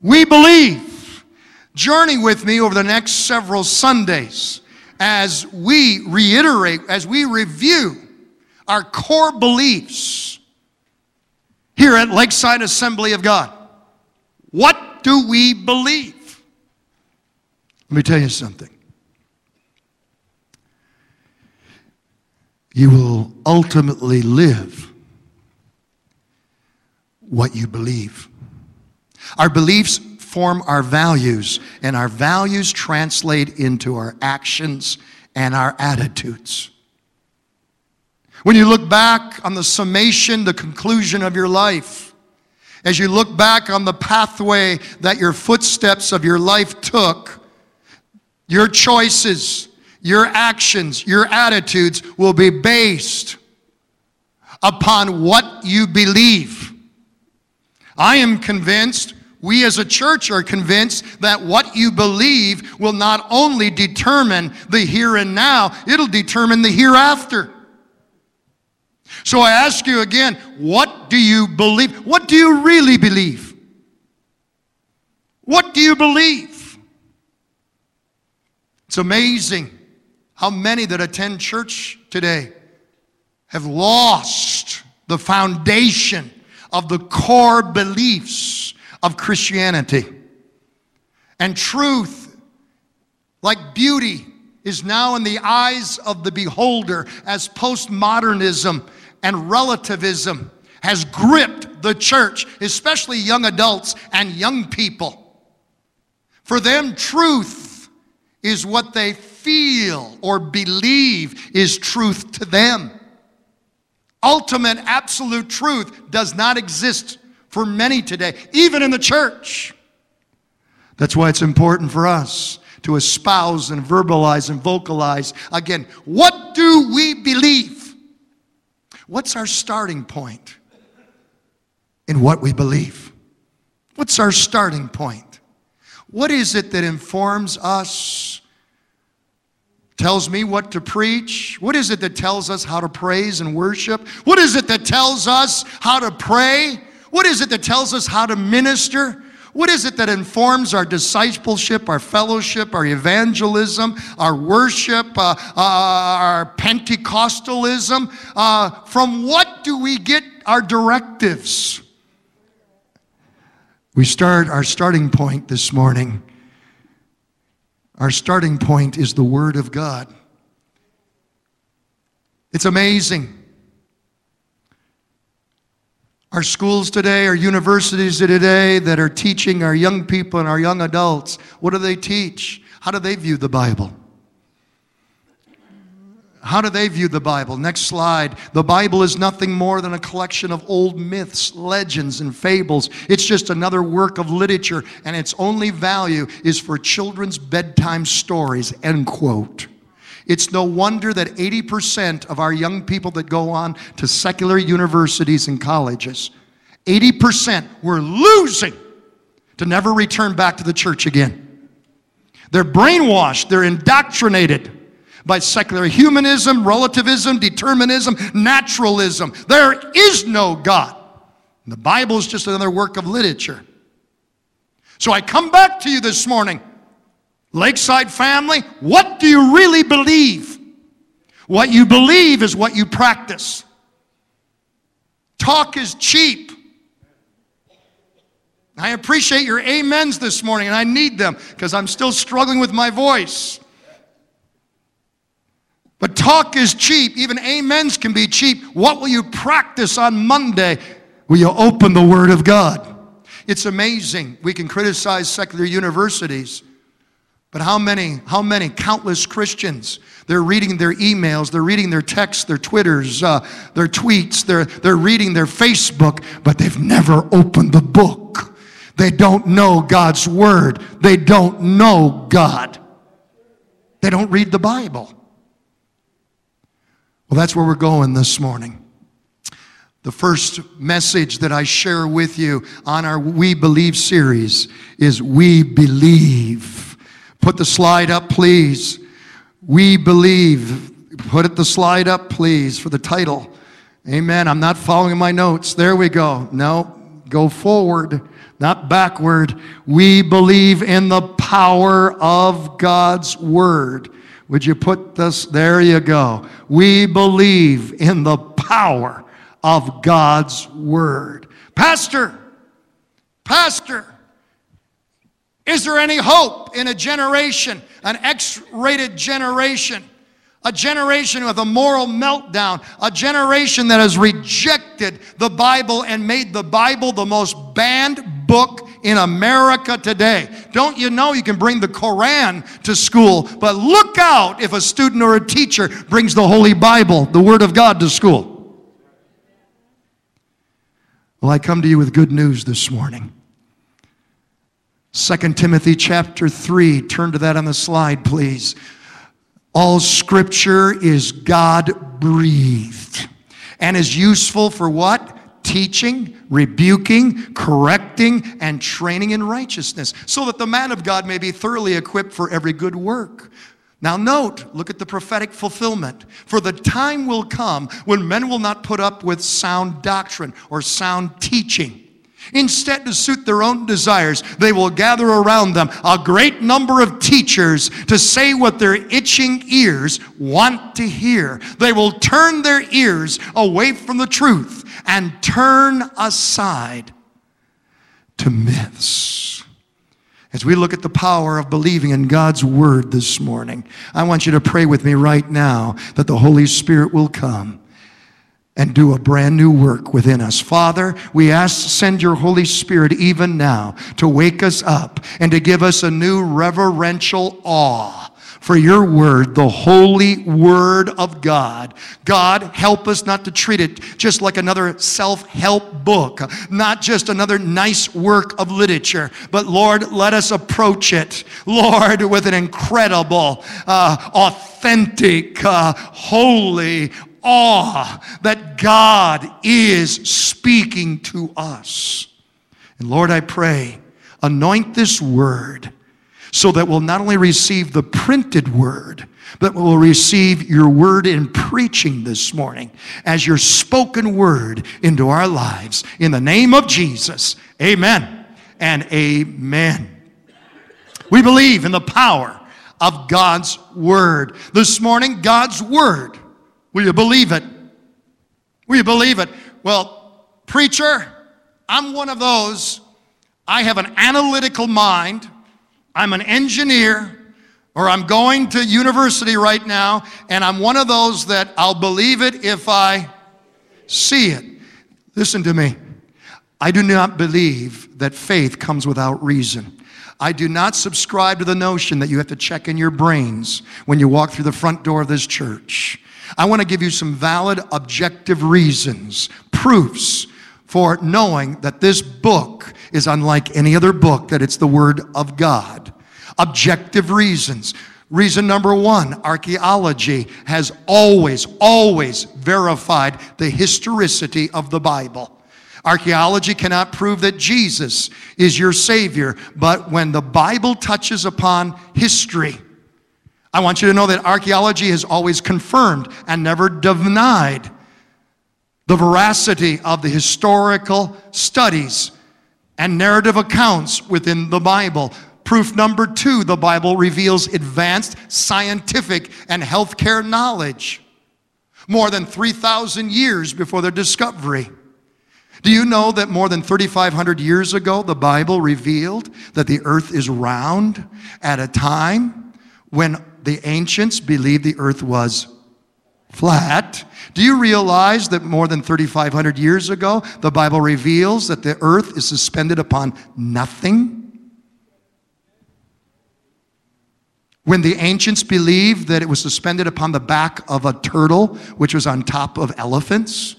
We believe. Journey with me over the next several Sundays as we reiterate, as we review our core beliefs here at Lakeside Assembly of God. What do we believe? Let me tell you something. You will ultimately live what you believe. Our beliefs form our values, and our values translate into our actions and our attitudes. When you look back on the summation, the conclusion of your life, as you look back on the pathway that your footsteps of your life took, your choices, your actions, your attitudes will be based upon what you believe. I am convinced, we as a church are convinced that what you believe will not only determine the here and now, it'll determine the hereafter. So I ask you again, what do you believe? What do you really believe? What do you believe? It's amazing how many that attend church today have lost the foundation of the core beliefs of Christianity. And truth, like beauty, is now in the eyes of the beholder as postmodernism and relativism has gripped the church, especially young adults and young people. For them, truth is what they feel or believe is truth to them. Ultimate, absolute truth does not exist for many today, even in the church. That's why it's important for us to espouse and verbalize and vocalize again what do we believe? What's our starting point in what we believe? What's our starting point? What is it that informs us tells me what to preach? What is it that tells us how to praise and worship? What is it that tells us how to pray? What is it that tells us how to minister? What is it that informs our discipleship, our fellowship, our evangelism, our worship, uh, uh, our Pentecostalism? Uh, from what do we get our directives? We start our starting point this morning our starting point is the Word of God. It's amazing. Our schools today, our universities today that are teaching our young people and our young adults, what do they teach? How do they view the Bible? How do they view the Bible? Next slide. The Bible is nothing more than a collection of old myths, legends, and fables. It's just another work of literature, and its only value is for children's bedtime stories. End quote. It's no wonder that 80% of our young people that go on to secular universities and colleges, 80% we're losing to never return back to the church again. They're brainwashed, they're indoctrinated by secular humanism, relativism, determinism, naturalism. There is no God. The Bible is just another work of literature. So I come back to you this morning, Lakeside family, what do you really believe? What you believe is what you practice. Talk is cheap. I appreciate your amens this morning, and I need them because I'm still struggling with my voice. But talk is cheap. Even amens can be cheap. What will you practice on Monday? Will you open the Word of God? It's amazing. We can criticize secular universities, but how many, how many countless Christians, they're reading their emails, they're reading their texts, their Twitters, uh, their tweets, they're, they're reading their Facebook, but they've never opened the book. They don't know God's Word. They don't know God. They don't read the Bible. Well, that's where we're going this morning. The first message that I share with you on our We Believe series is We Believe. Put the slide up, please. We Believe. Put it the slide up, please, for the title. Amen. I'm not following my notes. There we go. No, Go forward, not backward. We believe in the power of God's word. Would you put this? There you go. We believe in the power of God's word. Pastor, Pastor, is there any hope in a generation, an X rated generation? A generation with a moral meltdown, a generation that has rejected the Bible and made the Bible the most banned book in America today. Don't you know you can bring the Koran to school, but look out if a student or a teacher brings the Holy Bible, the Word of God, to school. Well, I come to you with good news this morning. 2 Timothy chapter 3, turn to that on the slide, please. All scripture is God breathed and is useful for what? Teaching, rebuking, correcting, and training in righteousness, so that the man of God may be thoroughly equipped for every good work. Now, note, look at the prophetic fulfillment. For the time will come when men will not put up with sound doctrine or sound teaching. Instead, to suit their own desires, they will gather around them a great number of teachers to say what their itching ears want to hear. They will turn their ears away from the truth and turn aside to myths. As we look at the power of believing in God's word this morning, I want you to pray with me right now that the Holy Spirit will come and do a brand new work within us. Father, we ask, send your Holy Spirit even now to wake us up and to give us a new reverential awe for your word, the holy word of God. God, help us not to treat it just like another self help book, not just another nice work of literature, but Lord, let us approach it, Lord, with an incredible, uh, authentic, uh, holy, awe that God is speaking to us. And Lord, I pray, anoint this word so that we'll not only receive the printed word, but we'll receive your word in preaching this morning as your spoken word into our lives. In the name of Jesus, amen and amen. We believe in the power of God's word. This morning, God's word Will you believe it? Will you believe it? Well, preacher, I'm one of those. I have an analytical mind. I'm an engineer, or I'm going to university right now, and I'm one of those that I'll believe it if I see it. Listen to me. I do not believe that faith comes without reason. I do not subscribe to the notion that you have to check in your brains when you walk through the front door of this church. I want to give you some valid, objective reasons, proofs for knowing that this book is unlike any other book, that it's the Word of God. Objective reasons. Reason number one archaeology has always, always verified the historicity of the Bible. Archaeology cannot prove that Jesus is your Savior, but when the Bible touches upon history, I want you to know that archaeology has always confirmed and never denied the veracity of the historical studies and narrative accounts within the Bible. Proof number two the Bible reveals advanced scientific and healthcare knowledge more than 3,000 years before their discovery. Do you know that more than 3,500 years ago, the Bible revealed that the earth is round at a time when the ancients believed the earth was flat. Do you realize that more than 3,500 years ago, the Bible reveals that the earth is suspended upon nothing? When the ancients believed that it was suspended upon the back of a turtle, which was on top of elephants?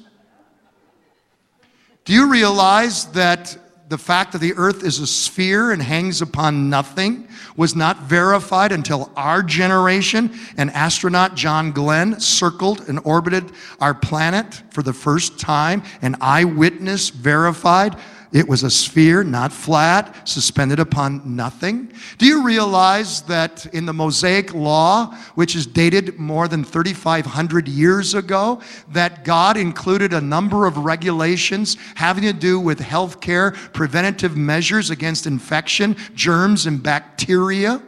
Do you realize that the fact that the earth is a sphere and hangs upon nothing was not verified until our generation and astronaut John Glenn circled and orbited our planet for the first time. An eyewitness verified it was a sphere, not flat, suspended upon nothing. Do you realize that in the Mosaic Law, which is dated more than 3,500 years ago, that God included a number of regulations having to do with health care, preventative measures against infection, germs, and bacteria?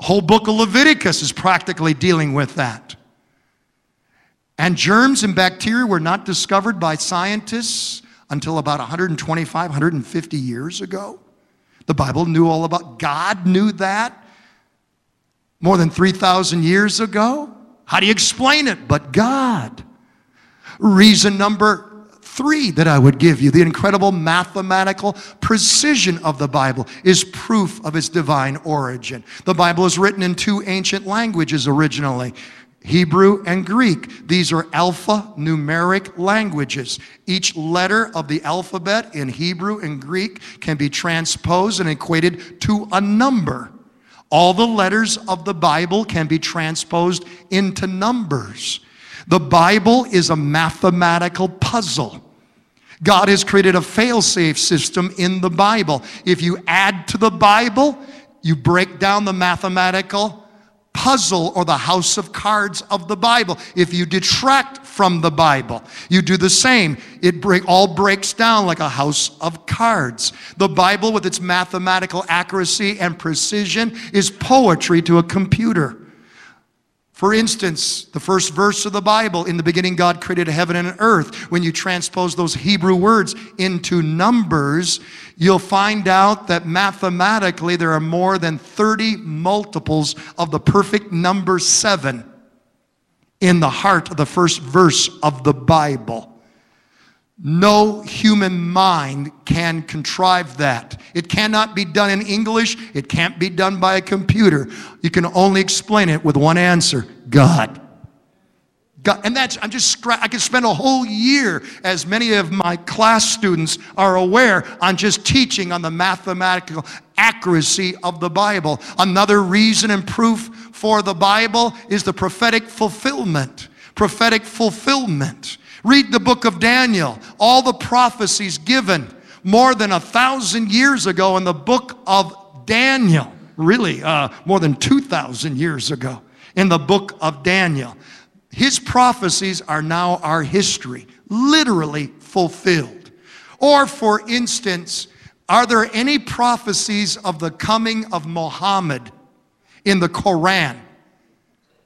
Whole book of Leviticus is practically dealing with that. And germs and bacteria were not discovered by scientists until about 125, 150 years ago. The Bible knew all about God knew that more than 3,000 years ago. How do you explain it? But God. Reason number three that I would give you the incredible mathematical precision of the Bible is proof of its divine origin. The Bible is written in two ancient languages originally Hebrew and Greek. These are alphanumeric languages. Each letter of the alphabet in Hebrew and Greek can be transposed and equated to a number. All the letters of the Bible can be transposed into numbers. The Bible is a mathematical puzzle. God has created a fail-safe system in the Bible. If you add to the Bible, you break down the mathematical puzzle or the house of cards of the Bible. If you detract from the Bible, you do the same. It break, all breaks down like a house of cards. The Bible, with its mathematical accuracy and precision, is poetry to a computer. For instance, the first verse of the Bible, in the beginning, God created heaven and earth. When you transpose those Hebrew words into numbers, you'll find out that mathematically there are more than 30 multiples of the perfect number seven in the heart of the first verse of the Bible. No human mind can contrive that. It cannot be done in English. It can't be done by a computer. You can only explain it with one answer God. God. And that's, I'm just, I could spend a whole year, as many of my class students are aware, on just teaching on the mathematical accuracy of the Bible. Another reason and proof for the Bible is the prophetic fulfillment. Prophetic fulfillment. Read the book of Daniel, all the prophecies given more than a thousand years ago in the book of Daniel, really uh, more than 2,000 years ago in the book of Daniel. His prophecies are now our history, literally fulfilled. Or, for instance, are there any prophecies of the coming of Muhammad in the Quran?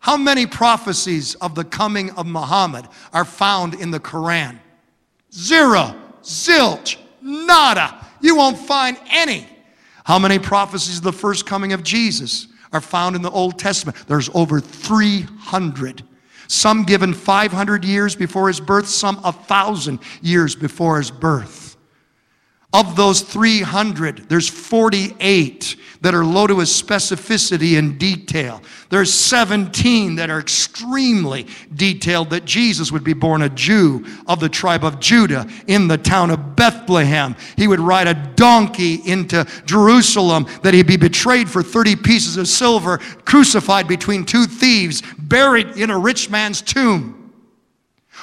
How many prophecies of the coming of Muhammad are found in the Quran? Zero, zilch, nada. You won't find any. How many prophecies of the first coming of Jesus are found in the Old Testament? There's over 300. Some given 500 years before his birth, some a thousand years before his birth. Of those 300, there's 48 that are loaded with specificity and detail. There's 17 that are extremely detailed that Jesus would be born a Jew of the tribe of Judah in the town of Bethlehem. He would ride a donkey into Jerusalem, that he'd be betrayed for 30 pieces of silver, crucified between two thieves, buried in a rich man's tomb.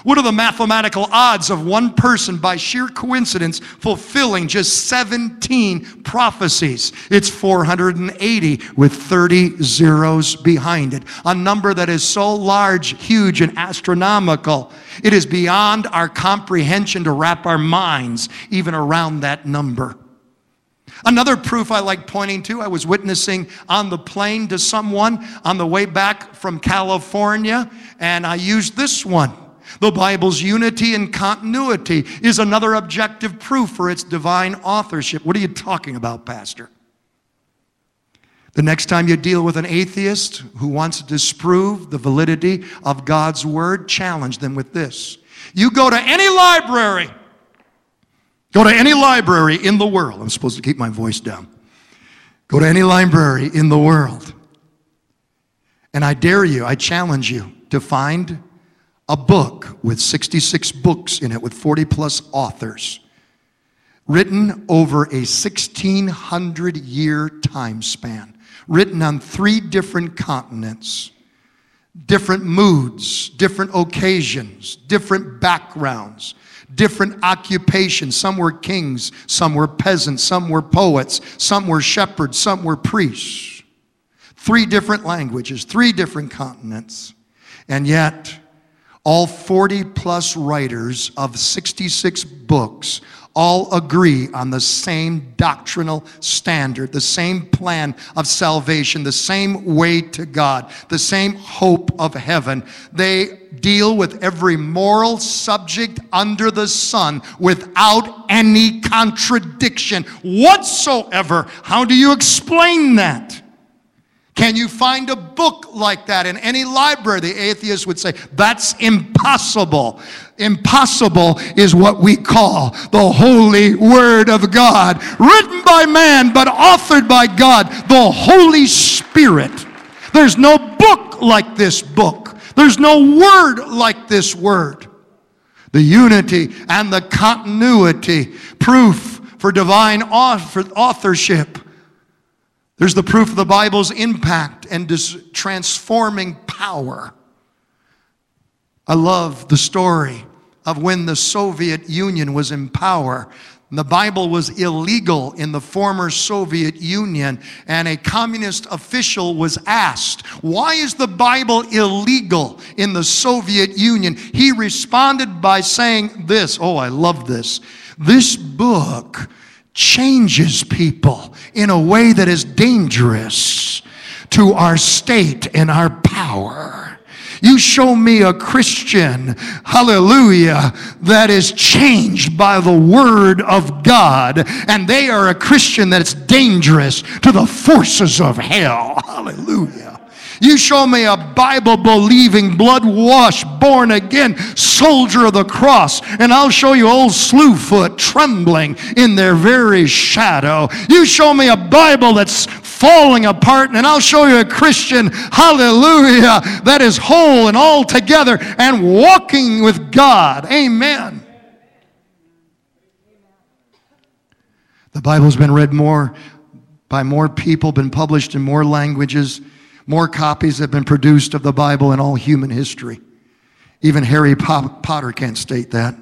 What are the mathematical odds of one person by sheer coincidence fulfilling just 17 prophecies? It's 480 with 30 zeros behind it. A number that is so large, huge, and astronomical. It is beyond our comprehension to wrap our minds even around that number. Another proof I like pointing to, I was witnessing on the plane to someone on the way back from California, and I used this one. The Bible's unity and continuity is another objective proof for its divine authorship. What are you talking about, Pastor? The next time you deal with an atheist who wants to disprove the validity of God's word, challenge them with this. You go to any library, go to any library in the world. I'm supposed to keep my voice down. Go to any library in the world. And I dare you, I challenge you to find a book with 66 books in it with 40 plus authors, written over a 1600 year time span, written on three different continents, different moods, different occasions, different backgrounds, different occupations. Some were kings, some were peasants, some were poets, some were shepherds, some were priests. Three different languages, three different continents. And yet, all 40 plus writers of 66 books all agree on the same doctrinal standard, the same plan of salvation, the same way to God, the same hope of heaven. They deal with every moral subject under the sun without any contradiction whatsoever. How do you explain that? Can you find a book like that in any library? The atheist would say, that's impossible. Impossible is what we call the Holy Word of God, written by man, but authored by God, the Holy Spirit. There's no book like this book, there's no word like this word. The unity and the continuity, proof for divine authorship there's the proof of the Bible's impact and transforming power. I love the story of when the Soviet Union was in power. The Bible was illegal in the former Soviet Union, and a communist official was asked, Why is the Bible illegal in the Soviet Union? He responded by saying this Oh, I love this. This book changes people in a way that is dangerous to our state and our power. You show me a Christian, hallelujah, that is changed by the Word of God, and they are a Christian that's dangerous to the forces of hell. Hallelujah. You show me a Bible believing, blood washed, born again soldier of the cross, and I'll show you old Slewfoot trembling in their very shadow. You show me a Bible that's falling apart, and I'll show you a Christian, hallelujah, that is whole and all together and walking with God. Amen. The Bible's been read more by more people, been published in more languages more copies have been produced of the Bible in all human history. Even Harry Potter can't state that.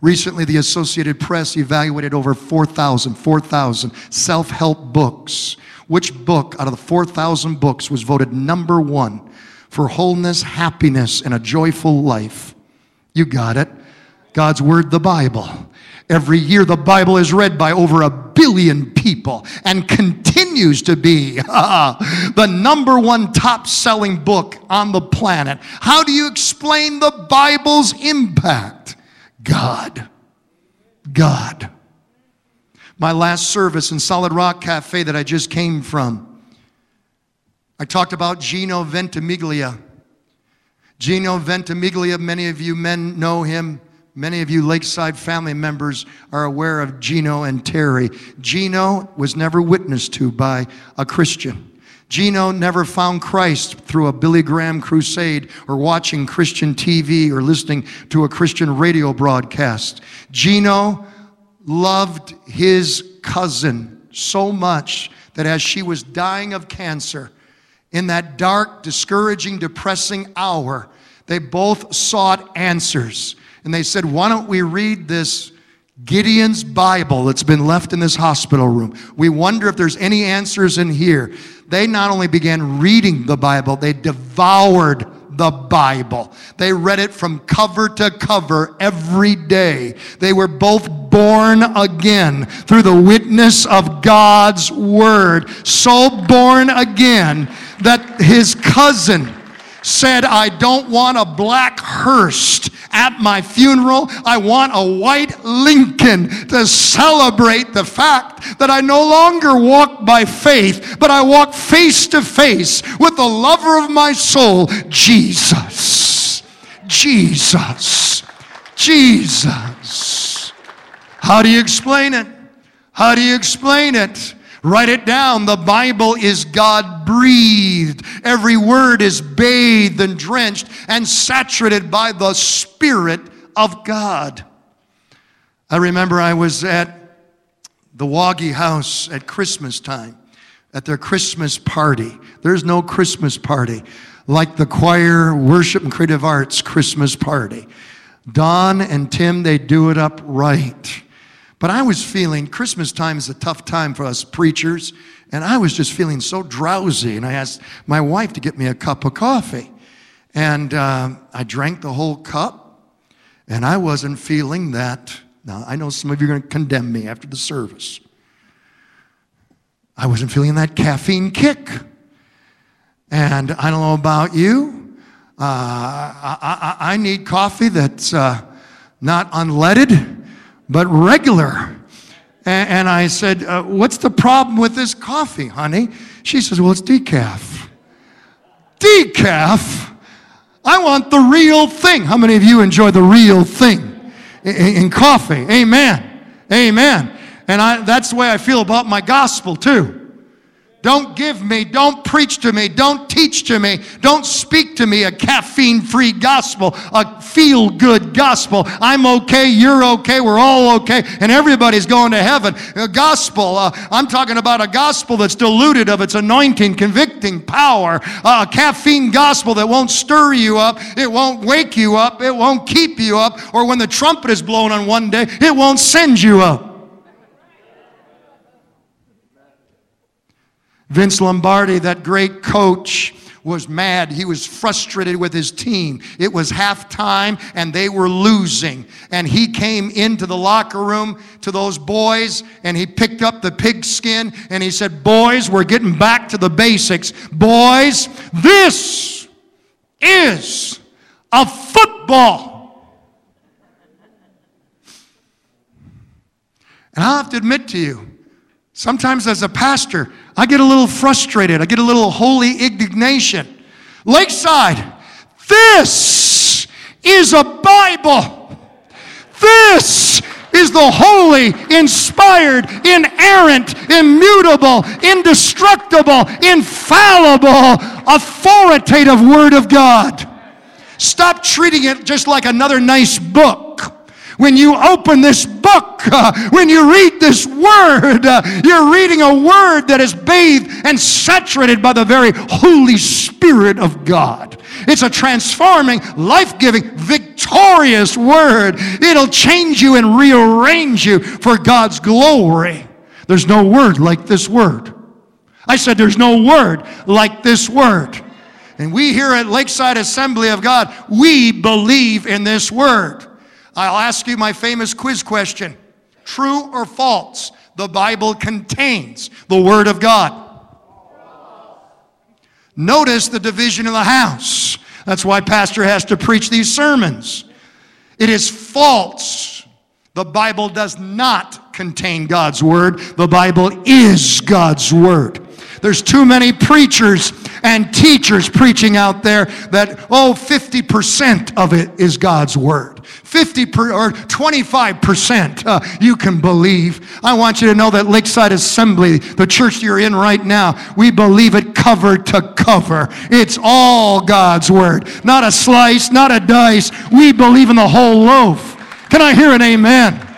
Recently, the Associated Press evaluated over 4,000, 4,000 self help books. Which book out of the 4,000 books was voted number one for wholeness, happiness, and a joyful life? You got it. God's Word, the Bible. Every year, the Bible is read by over a billion people and continues to be the number one top selling book on the planet. How do you explain the Bible's impact? God. God. My last service in Solid Rock Cafe that I just came from, I talked about Gino Ventimiglia. Gino Ventimiglia, many of you men know him. Many of you Lakeside family members are aware of Gino and Terry. Gino was never witnessed to by a Christian. Gino never found Christ through a Billy Graham crusade or watching Christian TV or listening to a Christian radio broadcast. Gino loved his cousin so much that as she was dying of cancer, in that dark, discouraging, depressing hour, they both sought answers and they said, Why don't we read this Gideon's Bible that's been left in this hospital room? We wonder if there's any answers in here. They not only began reading the Bible, they devoured the Bible. They read it from cover to cover every day. They were both born again through the witness of God's Word. So born again that his cousin said, I don't want a black hearse at my funeral. I want a white Lincoln to celebrate the fact that I no longer walk by faith, but I walk face to face with the lover of my soul, Jesus. Jesus. Jesus. How do you explain it? How do you explain it? Write it down. The Bible is God breathed. Every word is bathed and drenched and saturated by the Spirit of God. I remember I was at the Woggy house at Christmas time, at their Christmas party. There's no Christmas party like the choir, worship, and creative arts Christmas party. Don and Tim, they do it up right. But I was feeling Christmas time is a tough time for us preachers, and I was just feeling so drowsy. And I asked my wife to get me a cup of coffee. And uh, I drank the whole cup, and I wasn't feeling that. Now, I know some of you are going to condemn me after the service. I wasn't feeling that caffeine kick. And I don't know about you. Uh, I, I, I, need coffee that's uh, not unleaded, but regular. And, I said, uh, What's the problem with this coffee, honey? She says, Well, it's decaf. Decaf? I want the real thing. How many of you enjoy the real thing in, in coffee? Amen. Amen. And I, that's the way I feel about my gospel, too. Don't give me, don't preach to me, don't teach to me, don't speak to me a caffeine free gospel, a feel good gospel. I'm okay, you're okay, we're all okay, and everybody's going to heaven. A gospel, uh, I'm talking about a gospel that's diluted of its anointing, convicting power, uh, a caffeine gospel that won't stir you up, it won't wake you up, it won't keep you up, or when the trumpet is blown on one day, it won't send you up. Vince Lombardi, that great coach, was mad. He was frustrated with his team. It was halftime and they were losing. And he came into the locker room to those boys and he picked up the pigskin and he said, Boys, we're getting back to the basics. Boys, this is a football. And i have to admit to you, sometimes as a pastor, I get a little frustrated. I get a little holy indignation. Lakeside, this is a Bible. This is the holy, inspired, inerrant, immutable, indestructible, infallible, authoritative Word of God. Stop treating it just like another nice book. When you open this book, uh, when you read this word, uh, you're reading a word that is bathed and saturated by the very Holy Spirit of God. It's a transforming, life giving, victorious word. It'll change you and rearrange you for God's glory. There's no word like this word. I said, There's no word like this word. And we here at Lakeside Assembly of God, we believe in this word. I'll ask you my famous quiz question True or false? The Bible contains the Word of God. Notice the division of the house. That's why Pastor has to preach these sermons. It is false. The Bible does not contain God's Word, the Bible is God's Word. There's too many preachers and teachers preaching out there that, oh, 50% of it is God's Word. 50 per, or 25% uh, you can believe. I want you to know that Lakeside Assembly, the church you're in right now, we believe it cover to cover. It's all God's Word. Not a slice, not a dice. We believe in the whole loaf. Can I hear an amen?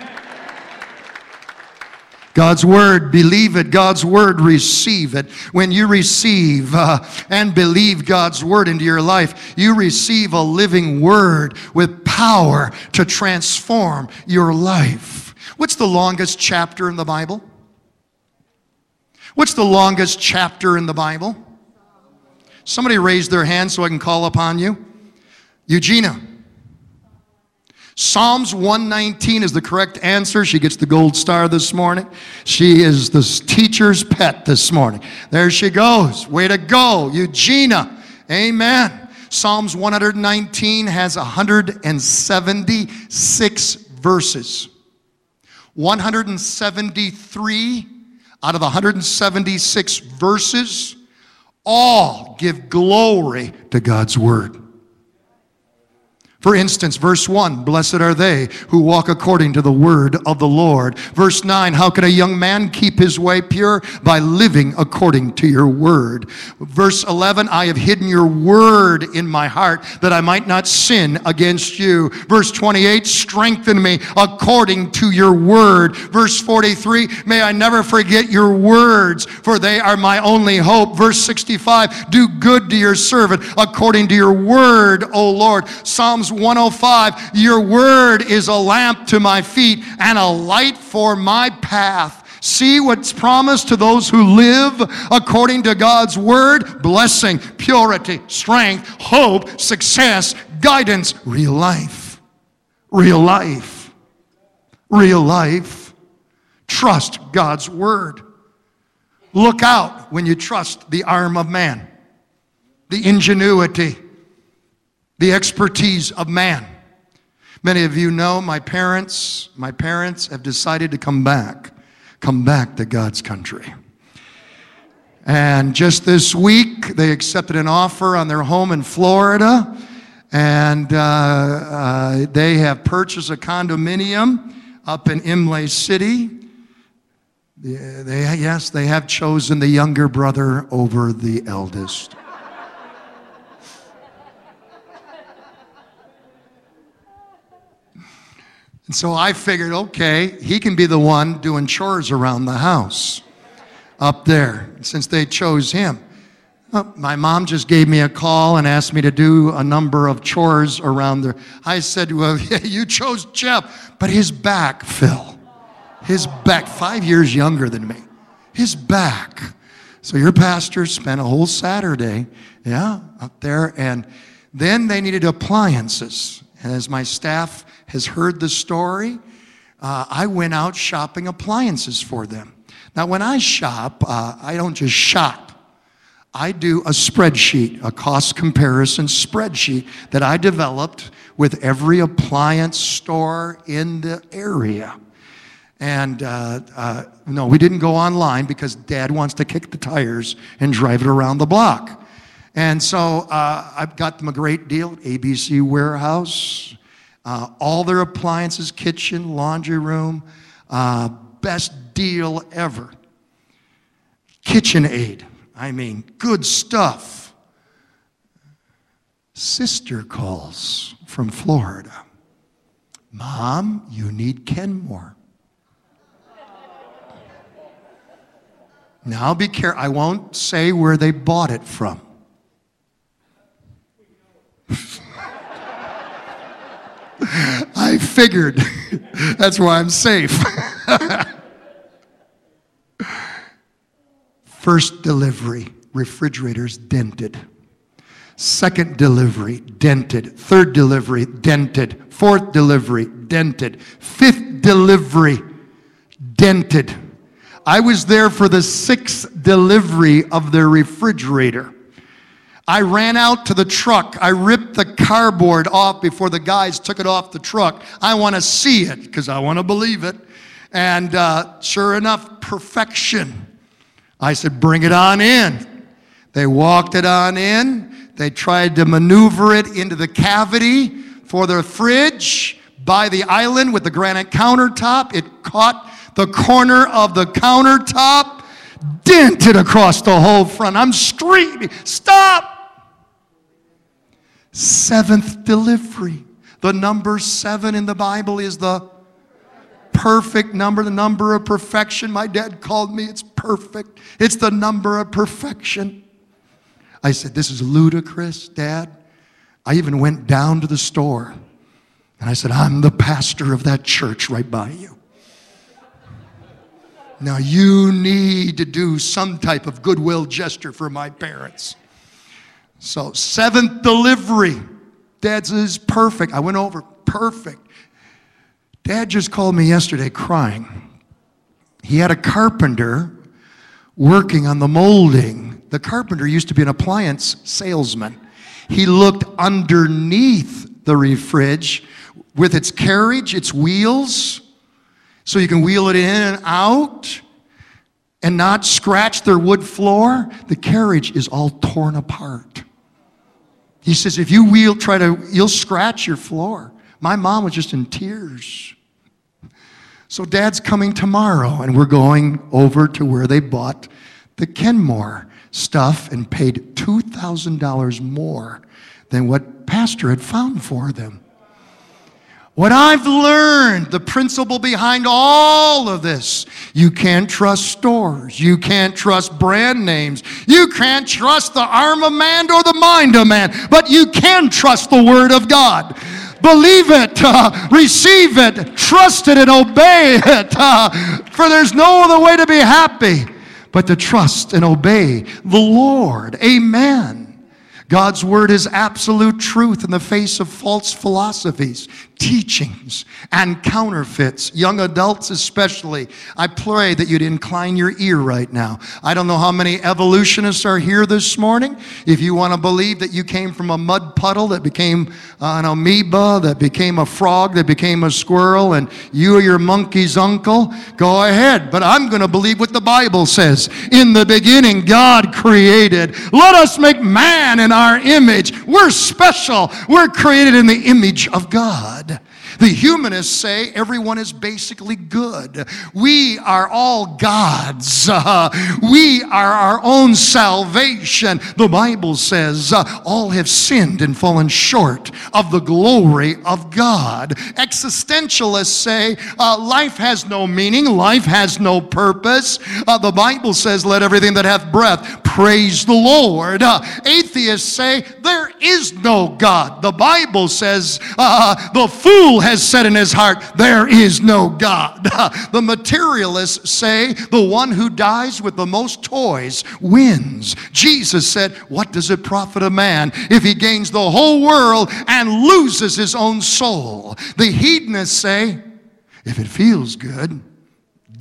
God's word, believe it. God's word, receive it. When you receive uh, and believe God's word into your life, you receive a living word with power to transform your life. What's the longest chapter in the Bible? What's the longest chapter in the Bible? Somebody raise their hand so I can call upon you. Eugenia. Psalms 119 is the correct answer. She gets the gold star this morning. She is the teacher's pet this morning. There she goes. Way to go, Eugenia. Amen. Psalms 119 has 176 verses. 173 out of 176 verses all give glory to God's word. For instance, verse 1, blessed are they who walk according to the word of the Lord. Verse 9, how can a young man keep his way pure? By living according to your word. Verse 11, I have hidden your word in my heart that I might not sin against you. Verse 28, strengthen me according to your word. Verse 43, may I never forget your words, for they are my only hope. Verse 65, do good to your servant according to your word, O Lord. Psalms Psalms 105 Your word is a lamp to my feet and a light for my path. See what's promised to those who live according to God's word blessing, purity, strength, hope, success, guidance, real life. Real life. Real life. Trust God's word. Look out when you trust the arm of man, the ingenuity, the expertise of man. Many of you know my parents, my parents have decided to come back come back to God's country. And just this week, they accepted an offer on their home in Florida, and uh, uh, they have purchased a condominium up in Imlay City. They, yes, they have chosen the younger brother over the eldest. And so I figured, okay, he can be the one doing chores around the house up there since they chose him. Well, my mom just gave me a call and asked me to do a number of chores around there. I said, Well, you chose Jeff, but his back, Phil. His back, five years younger than me. His back. So your pastor spent a whole Saturday, yeah, up there, and then they needed appliances. And as my staff has heard the story, uh, I went out shopping appliances for them. Now, when I shop, uh, I don't just shop. I do a spreadsheet, a cost comparison spreadsheet that I developed with every appliance store in the area. And uh, uh, no, we didn't go online because dad wants to kick the tires and drive it around the block. And so uh, I've got them a great deal ABC Warehouse, uh, all their appliances, kitchen, laundry room, uh, best deal ever. KitchenAid, I mean, good stuff. Sister calls from Florida. Mom, you need Kenmore. Now be careful. I won't say where they bought it from. I figured that's why I'm safe. First delivery, refrigerators dented. Second delivery, dented. Third delivery, dented. Fourth delivery, dented. Fifth delivery, dented. I was there for the sixth delivery of their refrigerator. I ran out to the truck. I ripped the cardboard off before the guys took it off the truck. I want to see it because I want to believe it. And uh, sure enough, perfection. I said, Bring it on in. They walked it on in. They tried to maneuver it into the cavity for the fridge by the island with the granite countertop. It caught the corner of the countertop, dented across the whole front. I'm screaming, Stop! Seventh delivery. The number seven in the Bible is the perfect number, the number of perfection. My dad called me, it's perfect. It's the number of perfection. I said, This is ludicrous, Dad. I even went down to the store and I said, I'm the pastor of that church right by you. Now you need to do some type of goodwill gesture for my parents. So, seventh delivery. Dad's is perfect. I went over, perfect. Dad just called me yesterday crying. He had a carpenter working on the molding. The carpenter used to be an appliance salesman. He looked underneath the refrige with its carriage, its wheels, so you can wheel it in and out and not scratch their wood floor. The carriage is all torn apart. He says, if you wheel, try to, you'll scratch your floor. My mom was just in tears. So dad's coming tomorrow, and we're going over to where they bought the Kenmore stuff and paid $2,000 more than what Pastor had found for them. What I've learned, the principle behind all of this, you can't trust stores. You can't trust brand names. You can't trust the arm of man or the mind of man, but you can trust the Word of God. believe it, uh, receive it, trust it, and obey it. Uh, for there's no other way to be happy but to trust and obey the Lord. Amen. God's word is absolute truth in the face of false philosophies, teachings, and counterfeits. Young adults, especially, I pray that you'd incline your ear right now. I don't know how many evolutionists are here this morning. If you want to believe that you came from a mud puddle that became uh, an amoeba, that became a frog, that became a squirrel, and you are your monkey's uncle, go ahead. But I'm going to believe what the Bible says. In the beginning, God created. Let us make man in our image. We're special. We're created in the image of God. The humanists say everyone is basically good. We are all gods. Uh, we are our own salvation. The Bible says uh, all have sinned and fallen short of the glory of God. Existentialists say uh, life has no meaning, life has no purpose. Uh, the Bible says, let everything that hath breath praise the Lord. Uh, atheists say there is no God. The Bible says uh, the fool has said in his heart, There is no God. the materialists say, The one who dies with the most toys wins. Jesus said, What does it profit a man if he gains the whole world and loses his own soul? The hedonists say, If it feels good,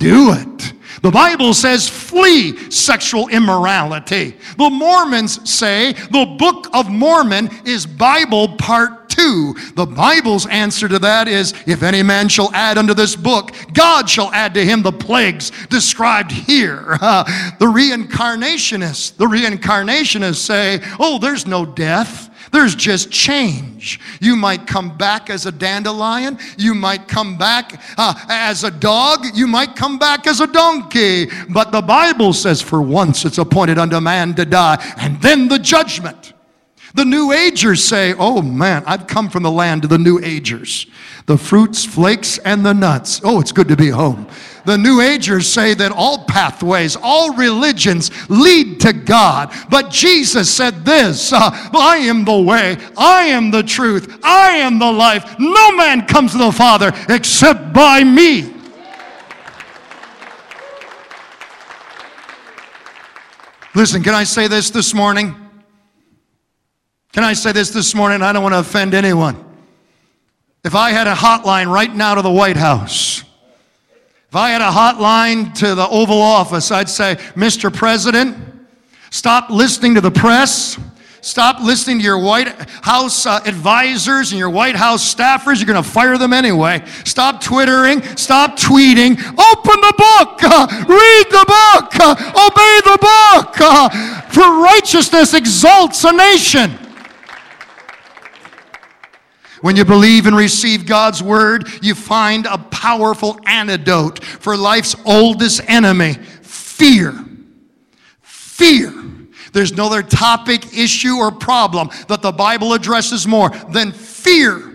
do it. The Bible says, flee sexual immorality. The Mormons say the Book of Mormon is Bible part two. The Bible's answer to that is, if any man shall add unto this book, God shall add to him the plagues described here. Uh, the reincarnationists, the reincarnationists say, oh, there's no death. There's just change. You might come back as a dandelion. You might come back uh, as a dog. You might come back as a donkey. But the Bible says, for once it's appointed unto man to die, and then the judgment. The New Agers say, Oh man, I've come from the land of the New Agers. The fruits, flakes, and the nuts. Oh, it's good to be home. The New Agers say that all pathways, all religions lead to God. But Jesus said this uh, I am the way, I am the truth, I am the life. No man comes to the Father except by me. Listen, can I say this this morning? Can I say this this morning? I don't want to offend anyone. If I had a hotline right now to the White House, if I had a hotline to the Oval Office, I'd say, Mr. President, stop listening to the press. Stop listening to your White House uh, advisors and your White House staffers. You're going to fire them anyway. Stop twittering. Stop tweeting. Open the book. Uh, read the book. Uh, obey the book. For righteousness exalts a nation. When you believe and receive God's word, you find a powerful antidote for life's oldest enemy fear. Fear. There's no other topic, issue, or problem that the Bible addresses more than fear.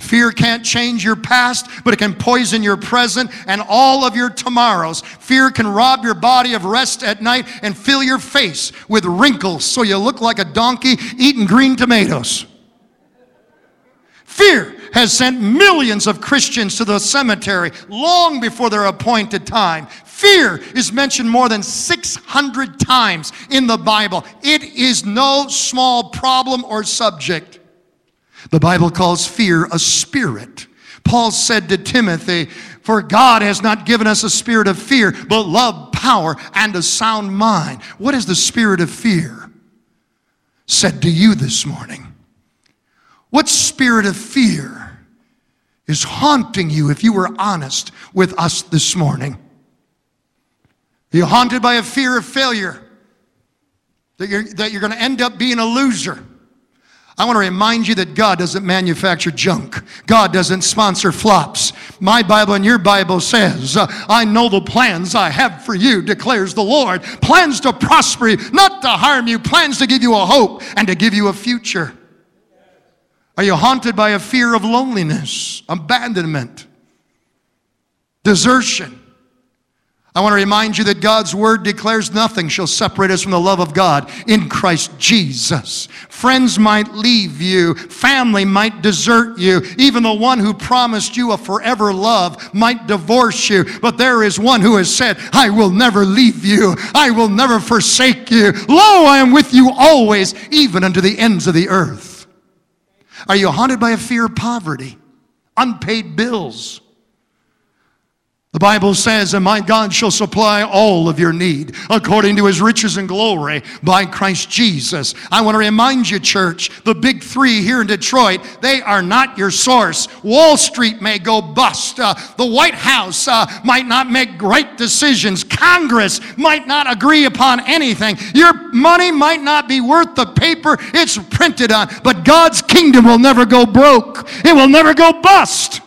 Fear can't change your past, but it can poison your present and all of your tomorrows. Fear can rob your body of rest at night and fill your face with wrinkles so you look like a donkey eating green tomatoes. Fear has sent millions of Christians to the cemetery long before their appointed time. Fear is mentioned more than 600 times in the Bible. It is no small problem or subject. The Bible calls fear a spirit. Paul said to Timothy, For God has not given us a spirit of fear, but love, power, and a sound mind. What is the spirit of fear? Said to you this morning. What spirit of fear is haunting you if you were honest with us this morning? Are you haunted by a fear of failure? That you're, that you're going to end up being a loser? I want to remind you that God doesn't manufacture junk. God doesn't sponsor flops. My Bible and your Bible says, uh, I know the plans I have for you, declares the Lord. Plans to prosper you, not to harm you, plans to give you a hope and to give you a future. Are you haunted by a fear of loneliness, abandonment, desertion? I want to remind you that God's word declares nothing shall separate us from the love of God in Christ Jesus. Friends might leave you, family might desert you, even the one who promised you a forever love might divorce you. But there is one who has said, I will never leave you, I will never forsake you. Lo, I am with you always, even unto the ends of the earth. Are you haunted by a fear of poverty, unpaid bills? The Bible says, And my God shall supply all of your need according to his riches and glory by Christ Jesus. I want to remind you, church, the big three here in Detroit, they are not your source. Wall Street may go bust. Uh, the White House uh, might not make great decisions. Congress might not agree upon anything. Your money might not be worth the paper it's printed on, but God's kingdom will never go broke, it will never go bust.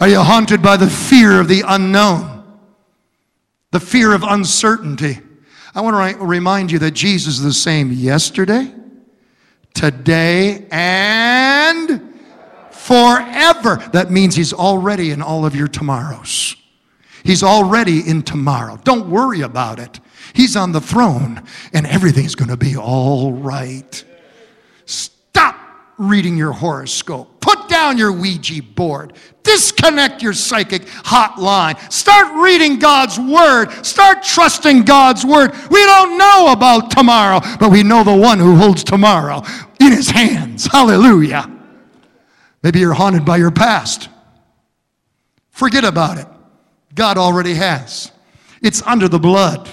Are you haunted by the fear of the unknown? The fear of uncertainty? I want to remind you that Jesus is the same yesterday, today, and forever. That means He's already in all of your tomorrows. He's already in tomorrow. Don't worry about it. He's on the throne, and everything's going to be all right. Stop reading your horoscope. Put down your Ouija board. Disconnect your psychic hotline. Start reading God's Word. Start trusting God's Word. We don't know about tomorrow, but we know the one who holds tomorrow in his hands. Hallelujah. Maybe you're haunted by your past. Forget about it. God already has. It's under the blood.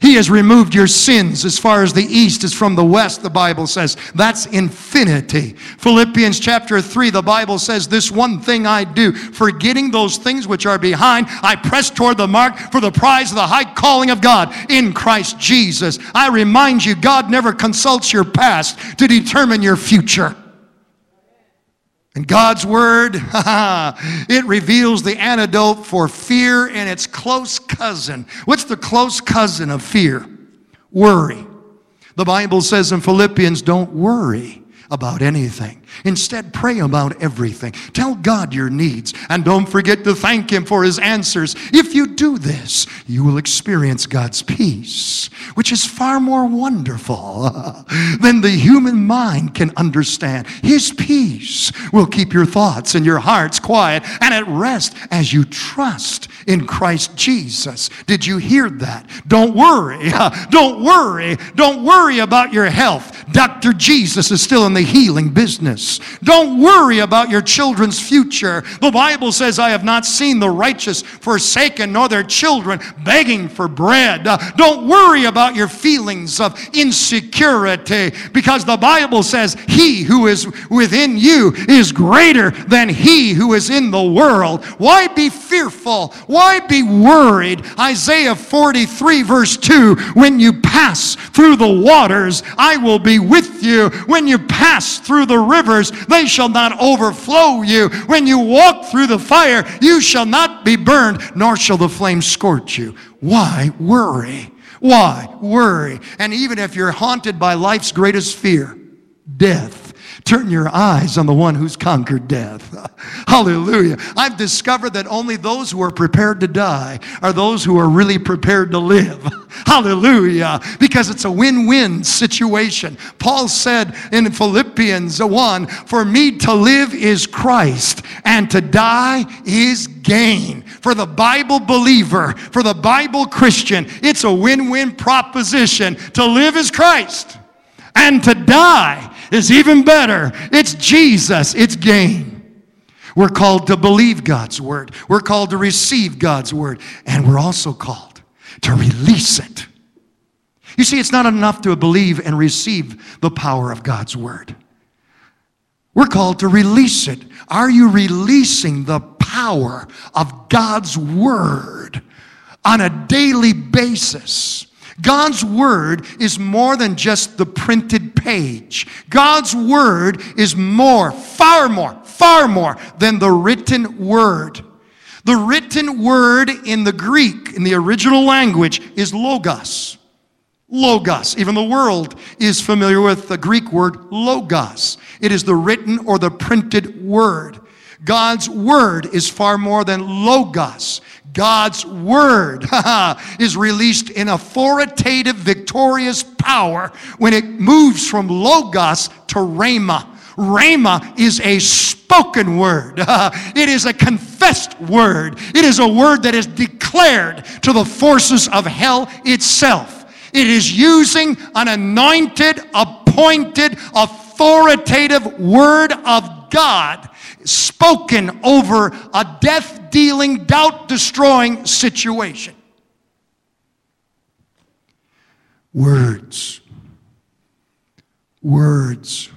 He has removed your sins as far as the east is from the west, the Bible says. That's infinity. Philippians chapter 3, the Bible says, This one thing I do, forgetting those things which are behind, I press toward the mark for the prize of the high calling of God in Christ Jesus. I remind you, God never consults your past to determine your future. And God's Word, it reveals the antidote for fear and its close cousin. What's the close cousin of fear? Worry. The Bible says in Philippians, don't worry about anything. Instead, pray about everything. Tell God your needs and don't forget to thank Him for His answers. If you do this, you will experience God's peace, which is far more wonderful than the human mind can understand. His peace will keep your thoughts and your hearts quiet and at rest as you trust in Christ Jesus. Did you hear that? Don't worry. Don't worry. Don't worry about your health. Dr. Jesus is still in the healing business. Don't worry about your children's future. The Bible says, I have not seen the righteous forsaken, nor their children begging for bread. Don't worry about your feelings of insecurity, because the Bible says, He who is within you is greater than he who is in the world. Why be fearful? Why be worried? Isaiah 43, verse 2 When you pass through the waters, I will be with you. When you pass through the rivers, they shall not overflow you. When you walk through the fire, you shall not be burned, nor shall the flame scorch you. Why worry? Why worry? And even if you're haunted by life's greatest fear, death, Turn your eyes on the one who's conquered death. Hallelujah. I've discovered that only those who are prepared to die are those who are really prepared to live. Hallelujah. Because it's a win win situation. Paul said in Philippians 1 For me to live is Christ, and to die is gain. For the Bible believer, for the Bible Christian, it's a win win proposition. To live is Christ, and to die is even better. It's Jesus, it's gain. We're called to believe God's word, we're called to receive God's word, and we're also called to release it. You see, it's not enough to believe and receive the power of God's word. We're called to release it. Are you releasing the power of God's word on a daily basis? God's word is more than just the printed page. God's word is more, far more, far more than the written word. The written word in the Greek, in the original language, is logos. Logos. Even the world is familiar with the Greek word logos. It is the written or the printed word. God's word is far more than logos. God's word is released in authoritative, victorious power when it moves from logos to rhema. Rhema is a spoken word. it is a confessed word. It is a word that is declared to the forces of hell itself. It is using an anointed, appointed, authoritative word of God spoken over a death dealing, doubt destroying situation. Words. Words.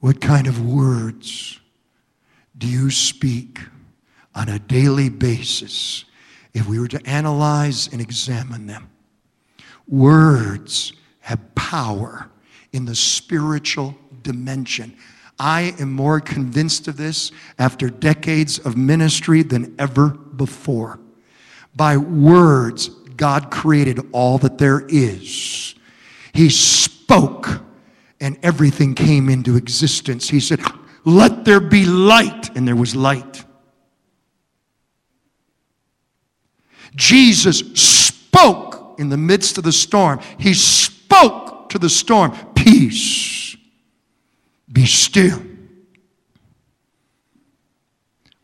What kind of words do you speak on a daily basis if we were to analyze and examine them? Words have power in the spiritual dimension. I am more convinced of this after decades of ministry than ever before. By words, God created all that there is. He spoke and everything came into existence. He said, Let there be light, and there was light. Jesus spoke in the midst of the storm. He spoke to the storm, Peace be still.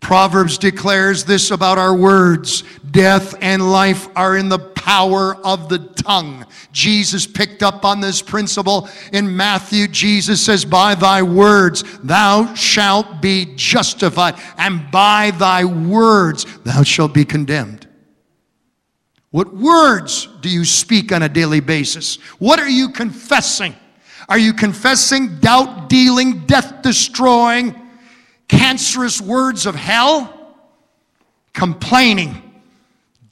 Proverbs declares this about our words death and life are in the power of the tongue. Jesus picked up on this principle in Matthew. Jesus says, By thy words thou shalt be justified, and by thy words thou shalt be condemned. What words do you speak on a daily basis? What are you confessing? Are you confessing doubt dealing, death destroying, cancerous words of hell? Complaining,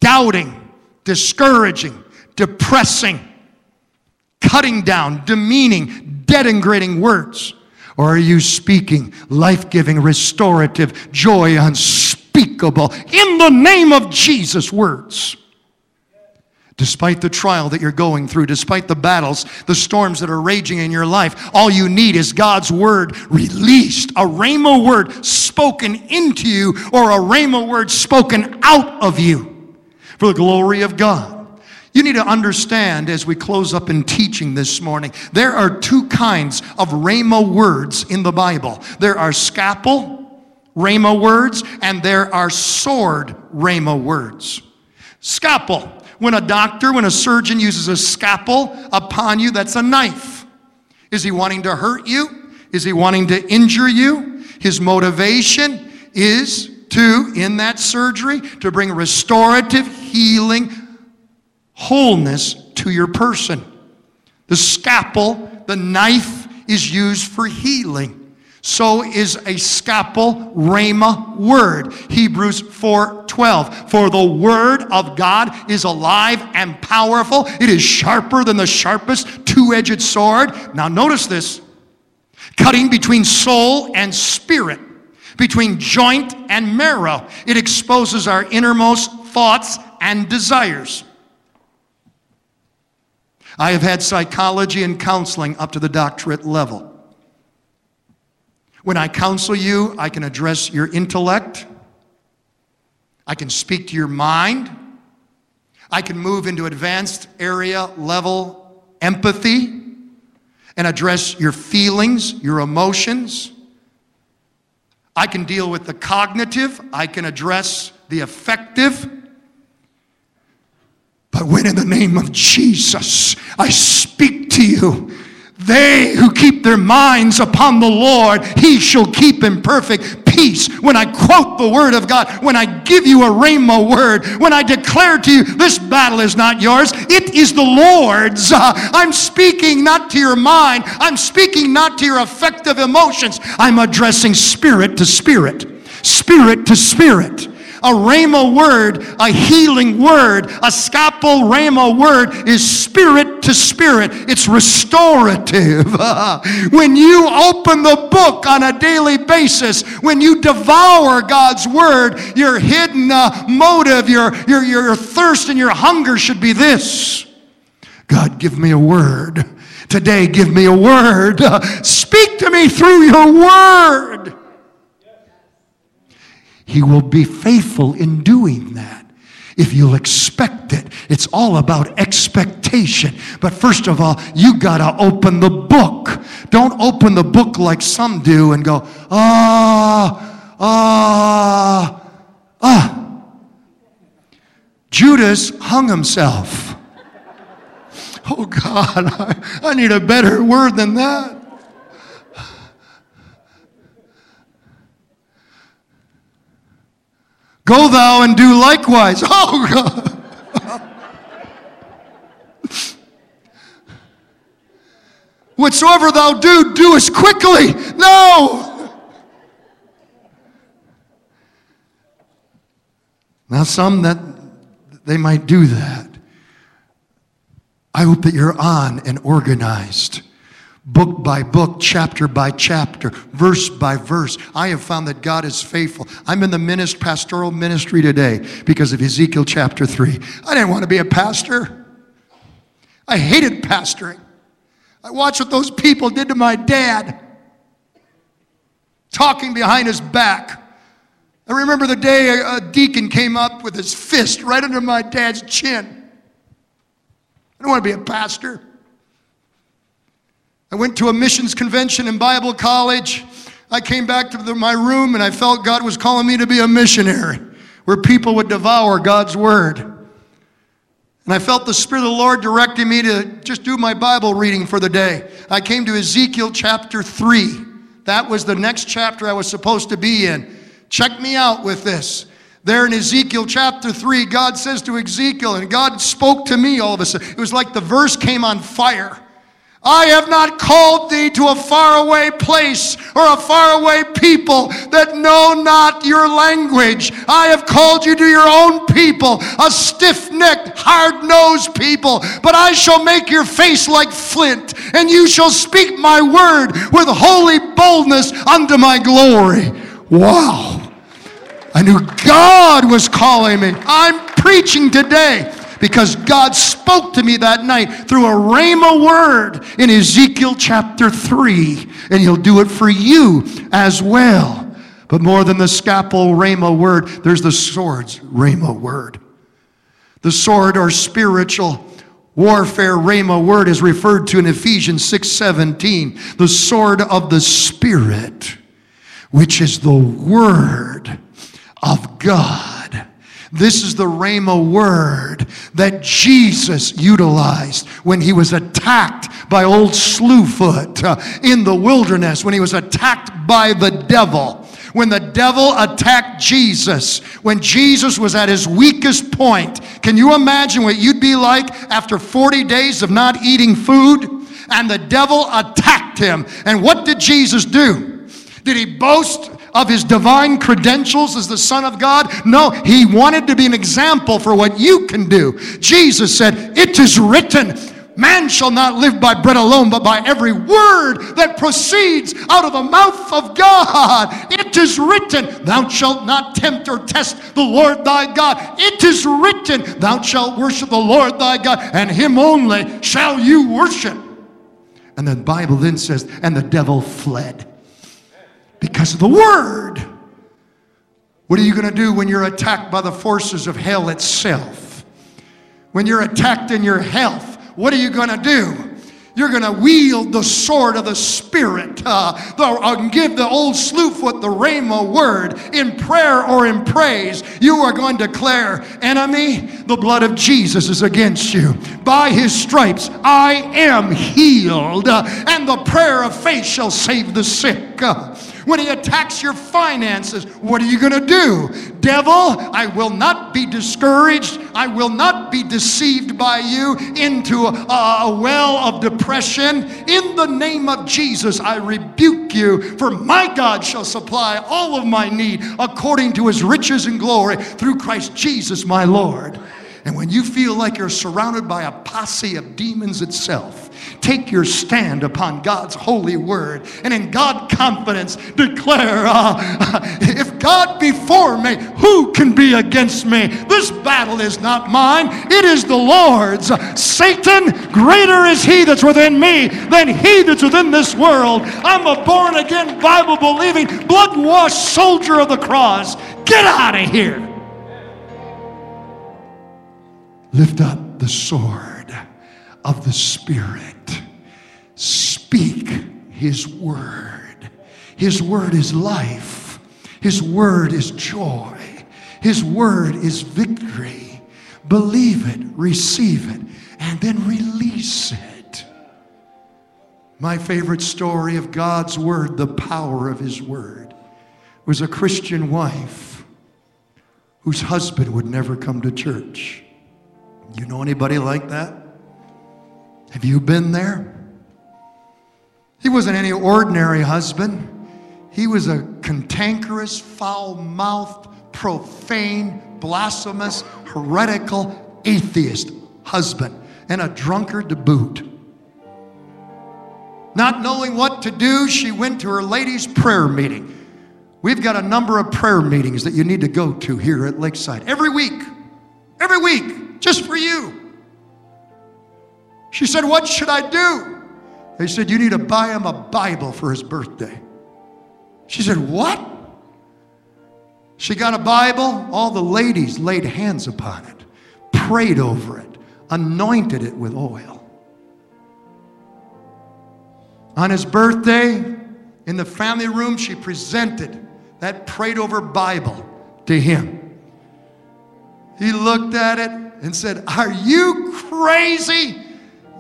doubting, discouraging, depressing, cutting down, demeaning, denigrating words? Or are you speaking life giving, restorative, joy unspeakable, in the name of Jesus words? Despite the trial that you're going through, despite the battles, the storms that are raging in your life, all you need is God's word released, a rhema word spoken into you, or a rhema word spoken out of you for the glory of God. You need to understand as we close up in teaching this morning, there are two kinds of rhema words in the Bible. There are scalpel rhema words, and there are sword rhema words. Scalpel when a doctor, when a surgeon uses a scalpel upon you, that's a knife. Is he wanting to hurt you? Is he wanting to injure you? His motivation is to, in that surgery, to bring restorative, healing, wholeness to your person. The scalpel, the knife, is used for healing so is a scalpel rhema word. Hebrews 4:12. For the word of God is alive and powerful. It is sharper than the sharpest two-edged sword. Now notice this. Cutting between soul and spirit, between joint and marrow. It exposes our innermost thoughts and desires. I have had psychology and counseling up to the doctorate level. When I counsel you, I can address your intellect. I can speak to your mind. I can move into advanced area level empathy and address your feelings, your emotions. I can deal with the cognitive. I can address the affective. But when in the name of Jesus I speak to you, they who keep their minds upon the Lord, he shall keep in perfect peace. When I quote the word of God, when I give you a rhema word, when I declare to you, this battle is not yours, it is the Lord's. Uh, I'm speaking not to your mind, I'm speaking not to your affective emotions. I'm addressing spirit to spirit, spirit to spirit a rhema word, a healing word, a scalpel rhema word is spirit to spirit. It's restorative. when you open the book on a daily basis, when you devour God's word, your hidden uh, motive, your, your, your thirst and your hunger should be this God, give me a word. Today, give me a word. Speak to me through your word. He will be faithful in doing that if you'll expect it. It's all about expectation. But first of all, you got to open the book. Don't open the book like some do and go, ah, ah, ah. Judas hung himself. Oh God, I, I need a better word than that. Go thou and do likewise. Oh God. Whatsoever thou do, do as quickly. No. Now, some that they might do that. I hope that you're on and organized, book by book, chapter by chapter, verse by verse. I have found that God is faithful. I'm in the ministry, pastoral ministry today because of Ezekiel chapter 3. I didn't want to be a pastor. I hated pastoring. I watched what those people did to my dad, talking behind his back. I remember the day a, deacon came up with his fist right under my dad's chin. I don't want to be a pastor. I went to a missions convention in Bible college. I came back to the, my room and I felt God was calling me to be a missionary where people would devour God's word. And I felt the Spirit of the Lord directing me to just do my Bible reading for the day. I came to Ezekiel chapter 3. That was the next chapter I was supposed to be in. Check me out with this. There in Ezekiel chapter 3, God says to Ezekiel, and God spoke to me all of a sudden. It was like the verse came on fire. I have not called thee to a faraway place or a faraway people that know not your language. I have called you to your own people, a stiff necked, hard nosed people. But I shall make your face like flint, and you shall speak my word with holy boldness unto my glory. Wow. I knew God was calling me. I'm preaching today because God spoke to me that night through a rhema word in Ezekiel chapter 3, and He'll do it for you as well. But more than the scalpel rhema word, there's the sword's rhema word. The sword or spiritual warfare rhema word is referred to in Ephesians 6:17, the sword of the spirit, which is the word of God. This is the Rhema word that Jesus utilized when he was attacked by old Slewfoot uh, in the wilderness, when he was attacked by the devil. When the devil attacked Jesus, when Jesus was at his weakest point, can you imagine what you'd be like after 40 days of not eating food? And the devil attacked him. And what did Jesus do? Did he boast of his divine credentials as the Son of God. No, he wanted to be an example for what you can do. Jesus said, It is written. Man shall not live by bread alone, but by every word that proceeds out of the mouth of God. It is written, Thou shalt not tempt or test the Lord thy God. It is written, Thou shalt worship the Lord thy God, and him only shall you worship. And the Bible then says, And the devil fled because of the word. What are you going to do when you're attacked by the forces of hell itself? When you're attacked in your health, what are you going to do? You're going to wield the sword of the Spirit uh, uh, give the old slewfoot the rhema word in prayer or in praise. You are going to declare, enemy, the blood of Jesus is against you. By his stripes I am healed, uh, and the prayer of faith shall save the sick. Uh, when he attacks your finances, what are you going to do? Devil, I will not be discouraged. I will not be deceived by you into a, a well of depression. In the name of Jesus, I rebuke you, for my God shall supply all of my need according to his riches and glory through Christ Jesus, my Lord. And when you feel like you're surrounded by a posse of demons itself, take your stand upon God's holy word and in God confidence declare, uh, if God be for me, who can be against me? This battle is not mine, it is the Lord's. Satan, greater is he that's within me than he that's within this world. I'm a born again, Bible believing, blood washed soldier of the cross. Get out of here. Lift up the sword of the Spirit. Speak His word. His word is life. His word is joy. His word is victory. Believe it, receive it, and then release it. My favorite story of God's word, the power of His word, was a Christian wife whose husband would never come to church. You know anybody like that? Have you been there? He wasn't any ordinary husband. He was a cantankerous, foul mouthed, profane, blasphemous, heretical, atheist husband, and a drunkard to boot. Not knowing what to do, she went to her ladies' prayer meeting. We've got a number of prayer meetings that you need to go to here at Lakeside every week. Every week, just for you. She said, What should I do? They said, You need to buy him a Bible for his birthday. She said, What? She got a Bible. All the ladies laid hands upon it, prayed over it, anointed it with oil. On his birthday, in the family room, she presented that prayed over Bible to him. He looked at it and said, Are you crazy?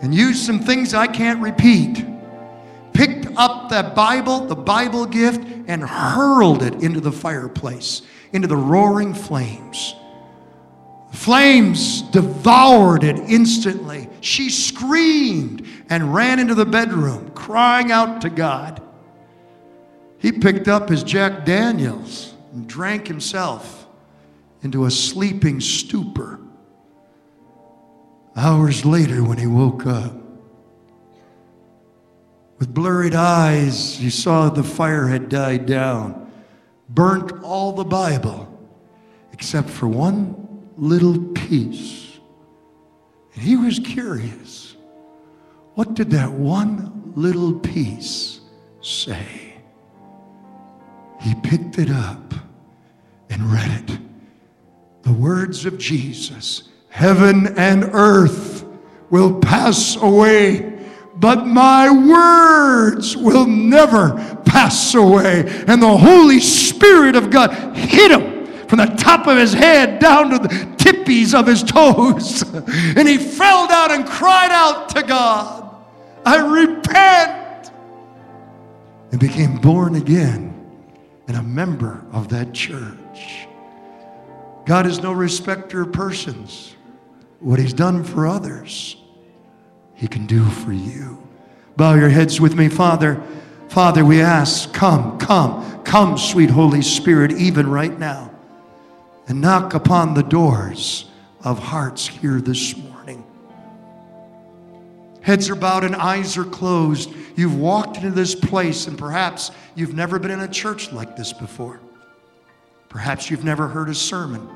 And used some things I can't repeat. Picked up that Bible, the Bible gift, and hurled it into the fireplace, into the roaring flames. The flames devoured it instantly. She screamed and ran into the bedroom, crying out to God. He picked up his Jack Daniels and drank himself into a sleeping stupor. Hours later, when he woke up, with blurred eyes, he saw the fire had died down, burnt all the Bible except for one little piece. And he was curious. What did that one little piece say? He picked it up and read it. The words of Jesus Heaven and earth will pass away, but my words will never pass away. And the Holy Spirit of God hit him from the top of his head down to the tippies of his toes. And he fell down and cried out to God, I repent. And became born again and a member of that church. God is no respecter of persons. What he's done for others, he can do for you. Bow your heads with me, Father. Father, we ask, come, come, come, sweet Holy Spirit, even right now, and knock upon the doors of hearts here this morning. Heads are bowed and eyes are closed. You've walked into this place, and perhaps you've never been in a church like this before. Perhaps you've never heard a sermon.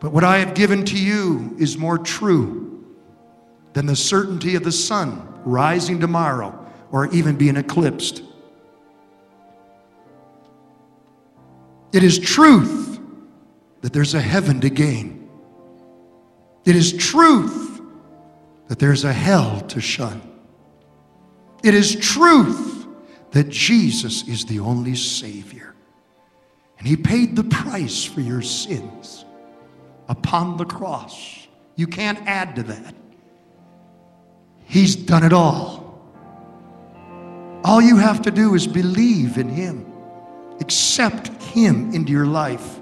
But what I have given to you is more true than the certainty of the sun rising tomorrow or even being eclipsed. It is truth that there's a heaven to gain. It is truth that there's a hell to shun. It is truth that Jesus is the only Savior. And He paid the price for your sins upon the cross. You can't add to that. He's done it all. All you have to do is believe in Him, accept Him into your life,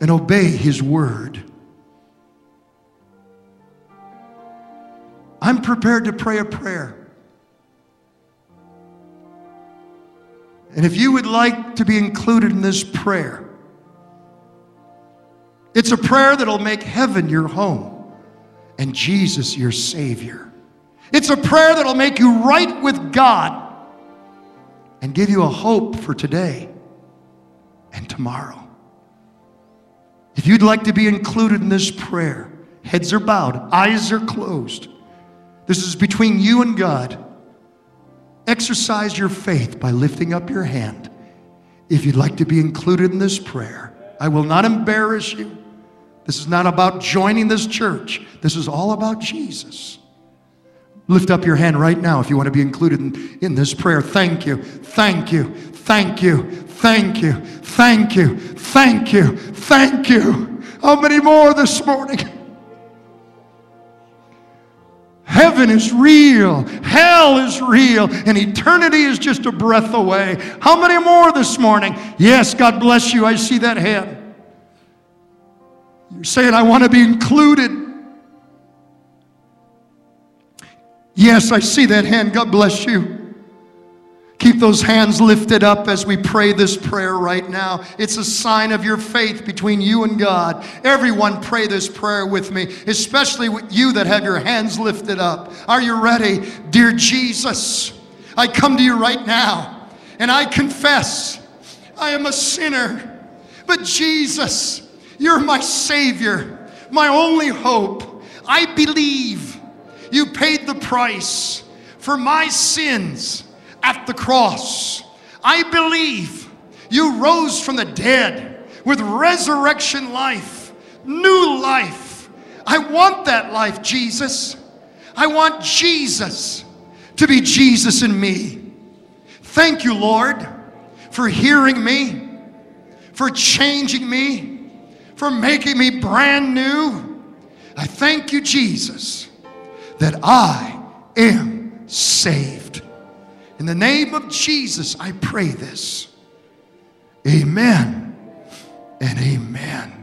and obey His word. I'm prepared to pray a prayer. And if you would like to be included in this prayer, it's a prayer that'll make heaven your home and Jesus your Savior. It's a prayer that'll make you right with God and give you a hope for today and tomorrow. If you'd like to be included in this prayer, heads are bowed, eyes are closed. This is between you and God. Exercise your faith by lifting up your hand if you'd like to be included in this prayer. I will not embarrass you. This is not about joining this church. This is all about Jesus. Lift up your hand right now if you want to be included in, in this prayer. Thank you. Thank you. Thank you. Thank you. Thank you. Thank you. Thank you. How many more this morning? Heaven is real. Hell is real. And eternity is just a breath away. How many more this morning? Yes, God bless you. I see that hand. You're saying, I want to be included. Yes, I see that hand. God bless you. Keep those hands lifted up as we pray this prayer right now. It's a sign of your faith between you and God. Everyone, pray this prayer with me, especially you that have your hands lifted up. Are you ready? Dear Jesus, I come to you right now and I confess I am a sinner. But Jesus, you're my Savior, my only hope. I believe you paid the price for my sins at the cross. I believe you rose from the dead with resurrection life, new life. I want that life, Jesus. I want Jesus to be Jesus in me. Thank you, Lord, for hearing me, for changing me, for making me brand new. I thank you, Jesus, that I am saved. In the name of Jesus, I pray this. Amen and amen.